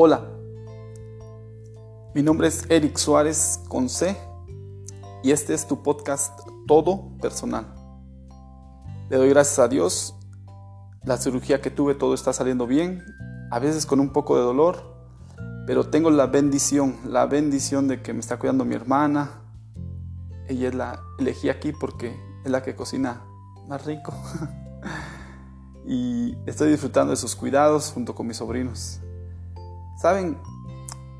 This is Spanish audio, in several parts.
Hola, mi nombre es Eric Suárez con C y este es tu podcast Todo Personal. Le doy gracias a Dios, la cirugía que tuve todo está saliendo bien, a veces con un poco de dolor, pero tengo la bendición, la bendición de que me está cuidando mi hermana. Ella es la elegí aquí porque es la que cocina más rico. y estoy disfrutando de sus cuidados junto con mis sobrinos. Saben,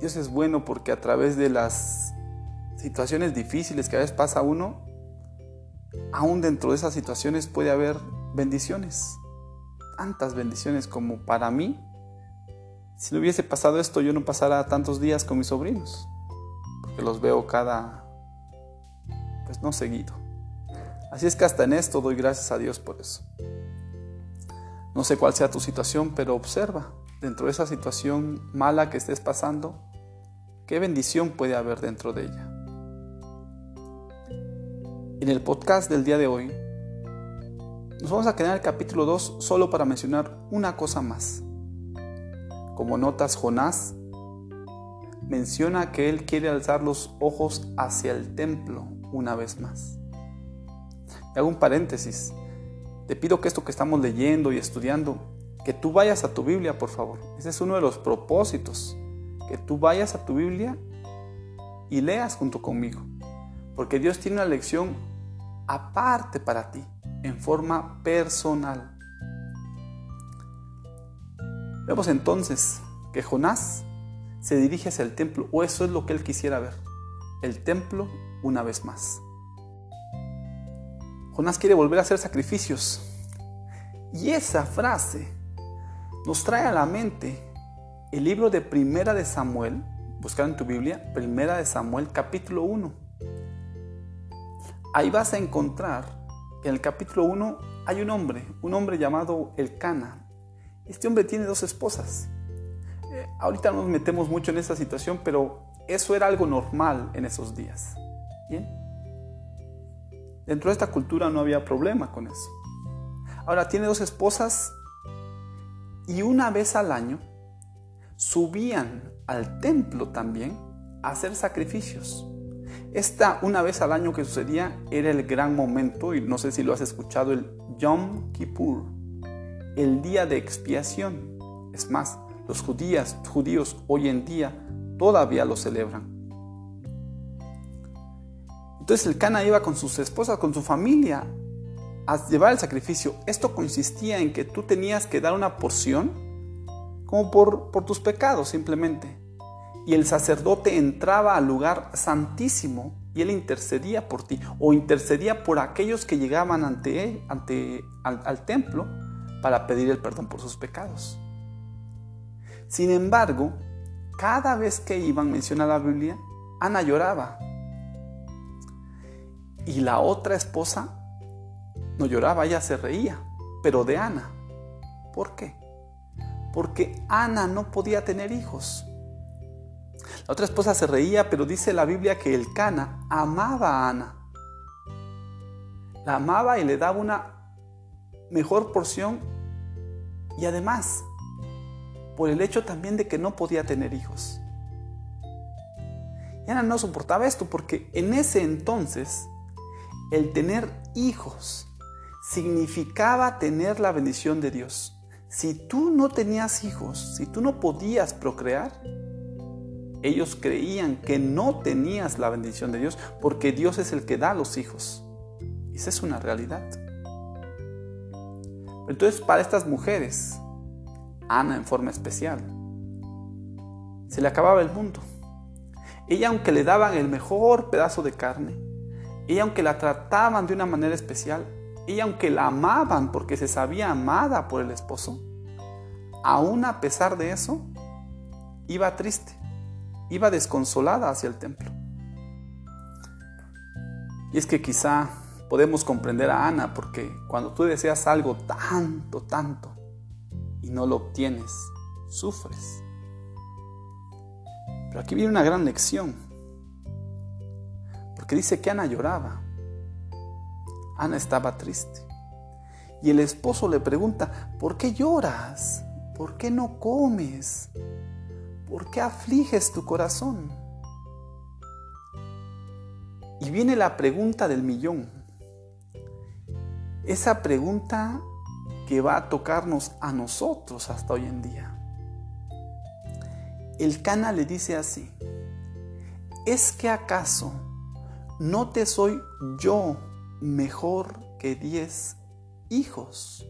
Dios es bueno porque a través de las situaciones difíciles que a veces pasa uno, aún dentro de esas situaciones puede haber bendiciones. Tantas bendiciones como para mí. Si no hubiese pasado esto, yo no pasara tantos días con mis sobrinos. Porque los veo cada, pues no seguido. Así es que hasta en esto doy gracias a Dios por eso. No sé cuál sea tu situación, pero observa dentro de esa situación mala que estés pasando, qué bendición puede haber dentro de ella. En el podcast del día de hoy, nos vamos a quedar en el capítulo 2 solo para mencionar una cosa más. Como notas, Jonás menciona que él quiere alzar los ojos hacia el templo una vez más. Y hago un paréntesis. Te pido que esto que estamos leyendo y estudiando que tú vayas a tu Biblia, por favor. Ese es uno de los propósitos, que tú vayas a tu Biblia y leas junto conmigo, porque Dios tiene una lección aparte para ti, en forma personal. Vemos entonces que Jonás se dirige hacia el templo, o eso es lo que él quisiera ver, el templo una vez más. Jonás quiere volver a hacer sacrificios. Y esa frase nos trae a la mente el libro de Primera de Samuel, buscar en tu Biblia, Primera de Samuel capítulo 1. Ahí vas a encontrar que en el capítulo 1 hay un hombre, un hombre llamado Elcana. Este hombre tiene dos esposas. Eh, ahorita no nos metemos mucho en esa situación, pero eso era algo normal en esos días. ¿Bien? Dentro de esta cultura no había problema con eso. Ahora, tiene dos esposas y una vez al año subían al templo también a hacer sacrificios. Esta una vez al año que sucedía era el gran momento, y no sé si lo has escuchado, el Yom Kippur, el día de expiación. Es más, los judíos, judíos hoy en día todavía lo celebran. Entonces el Cana iba con sus esposas, con su familia a llevar el sacrificio, esto consistía en que tú tenías que dar una porción como por, por tus pecados simplemente. Y el sacerdote entraba al lugar santísimo y él intercedía por ti o intercedía por aquellos que llegaban ante él, ante, al, al templo para pedir el perdón por sus pecados. Sin embargo, cada vez que iban, menciona la Biblia, Ana lloraba. Y la otra esposa no lloraba, ella se reía, pero de Ana. ¿Por qué? Porque Ana no podía tener hijos. La otra esposa se reía, pero dice la Biblia que el Cana amaba a Ana. La amaba y le daba una mejor porción y además por el hecho también de que no podía tener hijos. Y Ana no soportaba esto porque en ese entonces el tener hijos significaba tener la bendición de Dios. Si tú no tenías hijos, si tú no podías procrear, ellos creían que no tenías la bendición de Dios porque Dios es el que da los hijos. Esa es una realidad. Entonces para estas mujeres, Ana en forma especial, se le acababa el mundo. Ella aunque le daban el mejor pedazo de carne, ella aunque la trataban de una manera especial, y aunque la amaban porque se sabía amada por el esposo, aún a pesar de eso, iba triste, iba desconsolada hacia el templo. Y es que quizá podemos comprender a Ana porque cuando tú deseas algo tanto, tanto y no lo obtienes, sufres. Pero aquí viene una gran lección. Porque dice que Ana lloraba. Ana estaba triste. Y el esposo le pregunta, ¿por qué lloras? ¿Por qué no comes? ¿por qué afliges tu corazón? Y viene la pregunta del millón. Esa pregunta que va a tocarnos a nosotros hasta hoy en día. El Cana le dice así, ¿es que acaso no te soy yo mejor que diez hijos?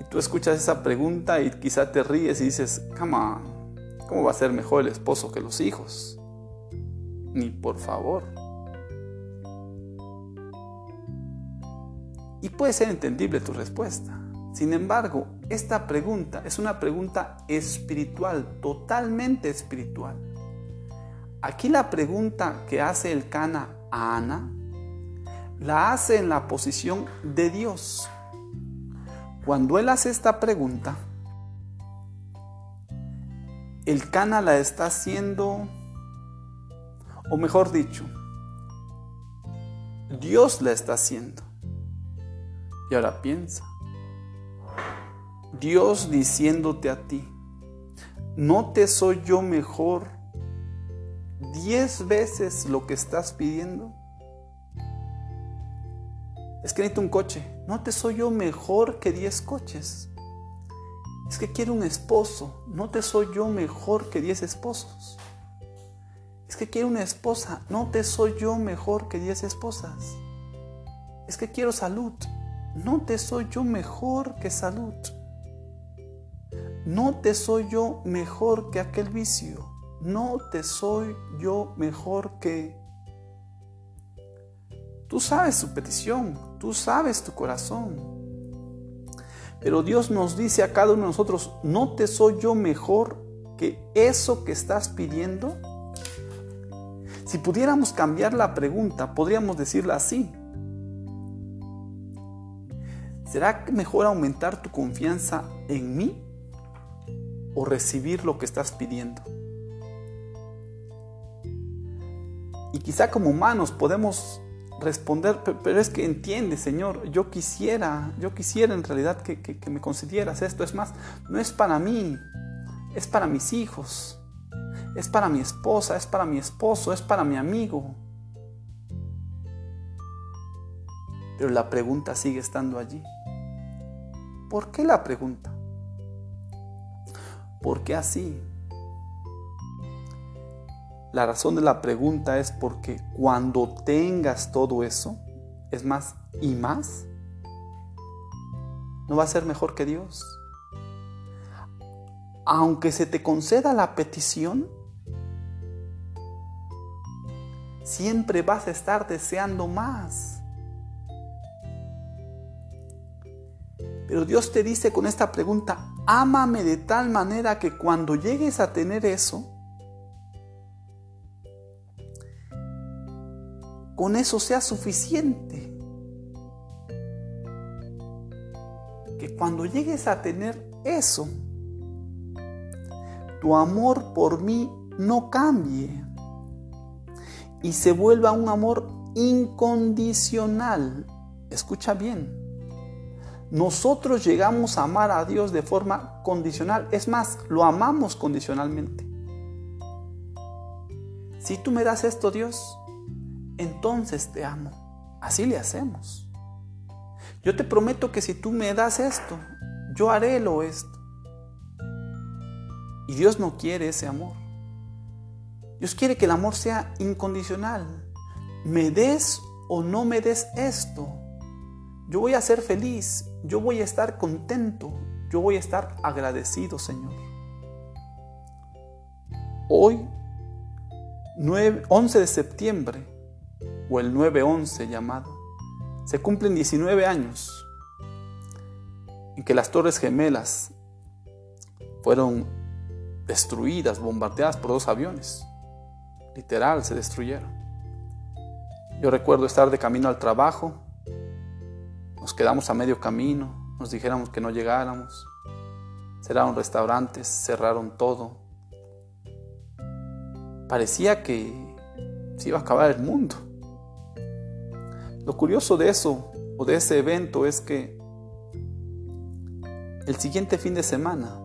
y tú escuchas esa pregunta y quizá te ríes y dices, come on, ¿cómo va a ser mejor el esposo que los hijos? Ni por favor. Y puede ser entendible tu respuesta. Sin embargo, esta pregunta es una pregunta espiritual, totalmente espiritual. Aquí la pregunta que hace el Cana a Ana la hace en la posición de Dios. Cuando él hace esta pregunta, el Cana la está haciendo, o mejor dicho, Dios la está haciendo. Y ahora piensa, Dios diciéndote a ti, ¿no te soy yo mejor diez veces lo que estás pidiendo? Es que necesito un coche, ¿no te soy yo mejor que diez coches? Es que quiero un esposo, ¿no te soy yo mejor que diez esposos? Es que quiero una esposa, ¿no te soy yo mejor que diez esposas? Es que quiero salud, no te soy yo mejor que salud. No te soy yo mejor que aquel vicio. No te soy yo mejor que... Tú sabes su petición, tú sabes tu corazón. Pero Dios nos dice a cada uno de nosotros, ¿no te soy yo mejor que eso que estás pidiendo? Si pudiéramos cambiar la pregunta, podríamos decirla así. ¿Será mejor aumentar tu confianza en mí o recibir lo que estás pidiendo? Y quizá como humanos podemos responder, pero es que entiende, Señor, yo quisiera, yo quisiera en realidad que, que, me concedieras esto. Es más, no es para mí, es para mis hijos, es para mi esposa, es para mi esposo, es para mi amigo. Pero la pregunta sigue estando allí. ¿Por qué la pregunta? ¿Por qué así? La razón de la pregunta es porque cuando tengas todo eso, es más y más, no va a ser mejor que Dios. Aunque se te conceda la petición, siempre vas a estar deseando más. Pero Dios te dice con esta pregunta, ámame de tal manera que cuando llegues a tener eso, con eso sea suficiente. Que cuando llegues a tener eso, tu amor por mí no cambie y se vuelva un amor incondicional. Escucha bien nosotros llegamos a amar a Dios de forma condicional. Es más, lo amamos condicionalmente. Si tú me das esto, Dios, entonces te amo. Así le hacemos. Yo te prometo que si tú me das esto, yo haré lo esto. Y Dios no quiere ese amor. Dios quiere que el amor sea incondicional. Me des o no me des esto, yo voy a ser feliz, yo voy a estar contento, yo voy a estar agradecido, Señor. Hoy, 11 de septiembre, o el 9-11 llamado, se cumplen 19 años en que las Torres Gemelas fueron destruidas, bombardeadas por dos aviones. Literal, se destruyeron. Yo recuerdo estar de camino al trabajo nos quedamos a medio camino, nos dijéramos que no llegáramos. Cerraron restaurantes, cerraron todo. Parecía que se iba a acabar el mundo. Lo curioso de eso o de ese evento es que el siguiente fin de semana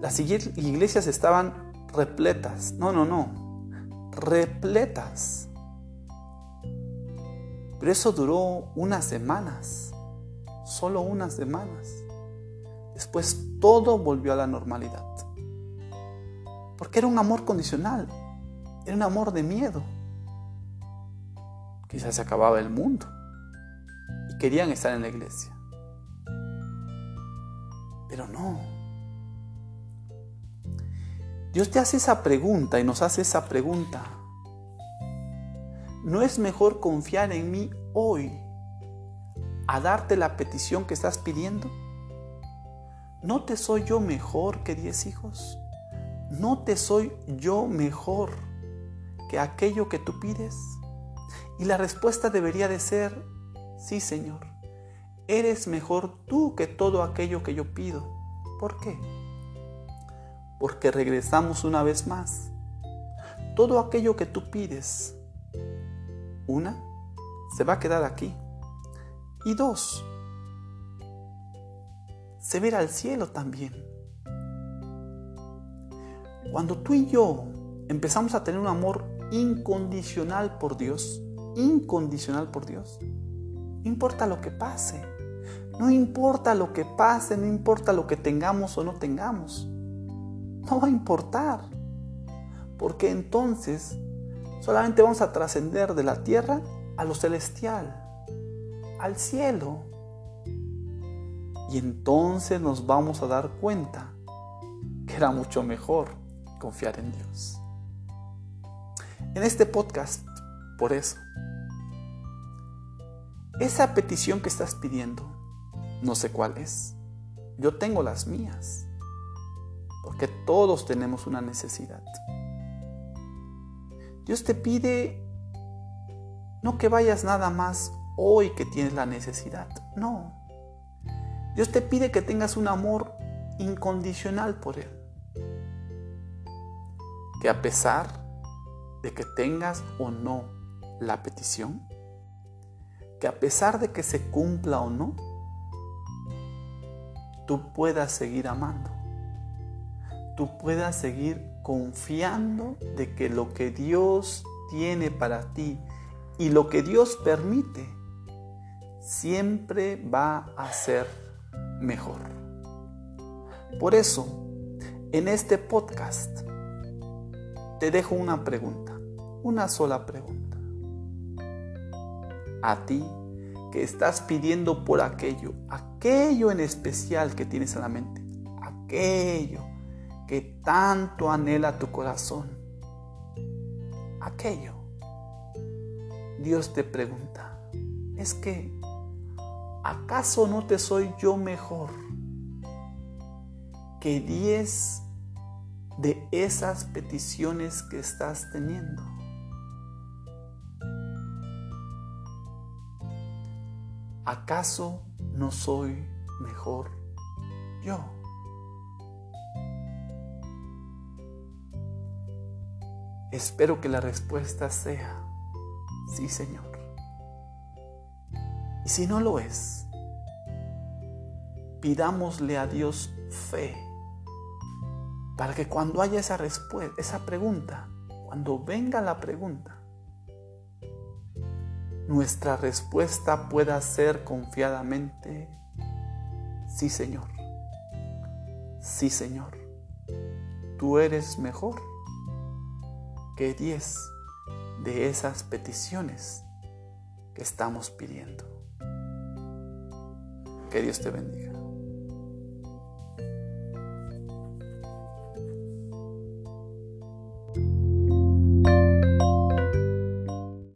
Las iglesias estaban repletas. No, no, no. Repletas. Pero eso duró unas semanas. Solo unas semanas. Después todo volvió a la normalidad. Porque era un amor condicional. Era un amor de miedo. Quizás se acababa el mundo. Y querían estar en la iglesia. Pero no. Dios te hace esa pregunta y nos hace esa pregunta. ¿No es mejor confiar en mí hoy a darte la petición que estás pidiendo? ¿No te soy yo mejor que diez hijos? ¿No te soy yo mejor que aquello que tú pides? Y la respuesta debería de ser, sí Señor, eres mejor tú que todo aquello que yo pido. ¿Por qué? Porque regresamos una vez más. Todo aquello que tú pides, una, se va a quedar aquí. Y dos, se verá al cielo también. Cuando tú y yo empezamos a tener un amor incondicional por Dios, incondicional por Dios, no importa lo que pase, no importa lo que pase, no importa lo que tengamos o no tengamos, no va a importar, porque entonces solamente vamos a trascender de la tierra a lo celestial, al cielo. Y entonces nos vamos a dar cuenta que era mucho mejor confiar en Dios. En este podcast, por eso, esa petición que estás pidiendo, no sé cuál es. Yo tengo las mías, porque todos tenemos una necesidad. Dios te pide no que vayas nada más hoy que tienes la necesidad, no. Dios te pide que tengas un amor incondicional por Él. Que a pesar de que tengas o no la petición, que a pesar de que se cumpla o no, tú puedas seguir amando. Tú puedas seguir confiando de que lo que Dios tiene para ti y lo que Dios permite siempre va a ser mejor. Por eso, en este podcast te dejo una pregunta, una sola pregunta. A ti que estás pidiendo por aquello, aquello en especial que tienes en la mente, aquello que tanto anhela tu corazón, aquello. Dios te pregunta, es que ¿acaso no te soy yo mejor que diez de esas peticiones que estás teniendo? ¿Acaso no soy mejor yo? Espero que la respuesta sea, sí Señor. Y si no lo es, pidámosle a Dios fe para que cuando haya esa respuesta, esa pregunta, cuando venga la pregunta, nuestra respuesta pueda ser confiadamente, sí Señor, sí Señor, tú eres mejor que diez de esas peticiones que estamos pidiendo. Que Dios te bendiga.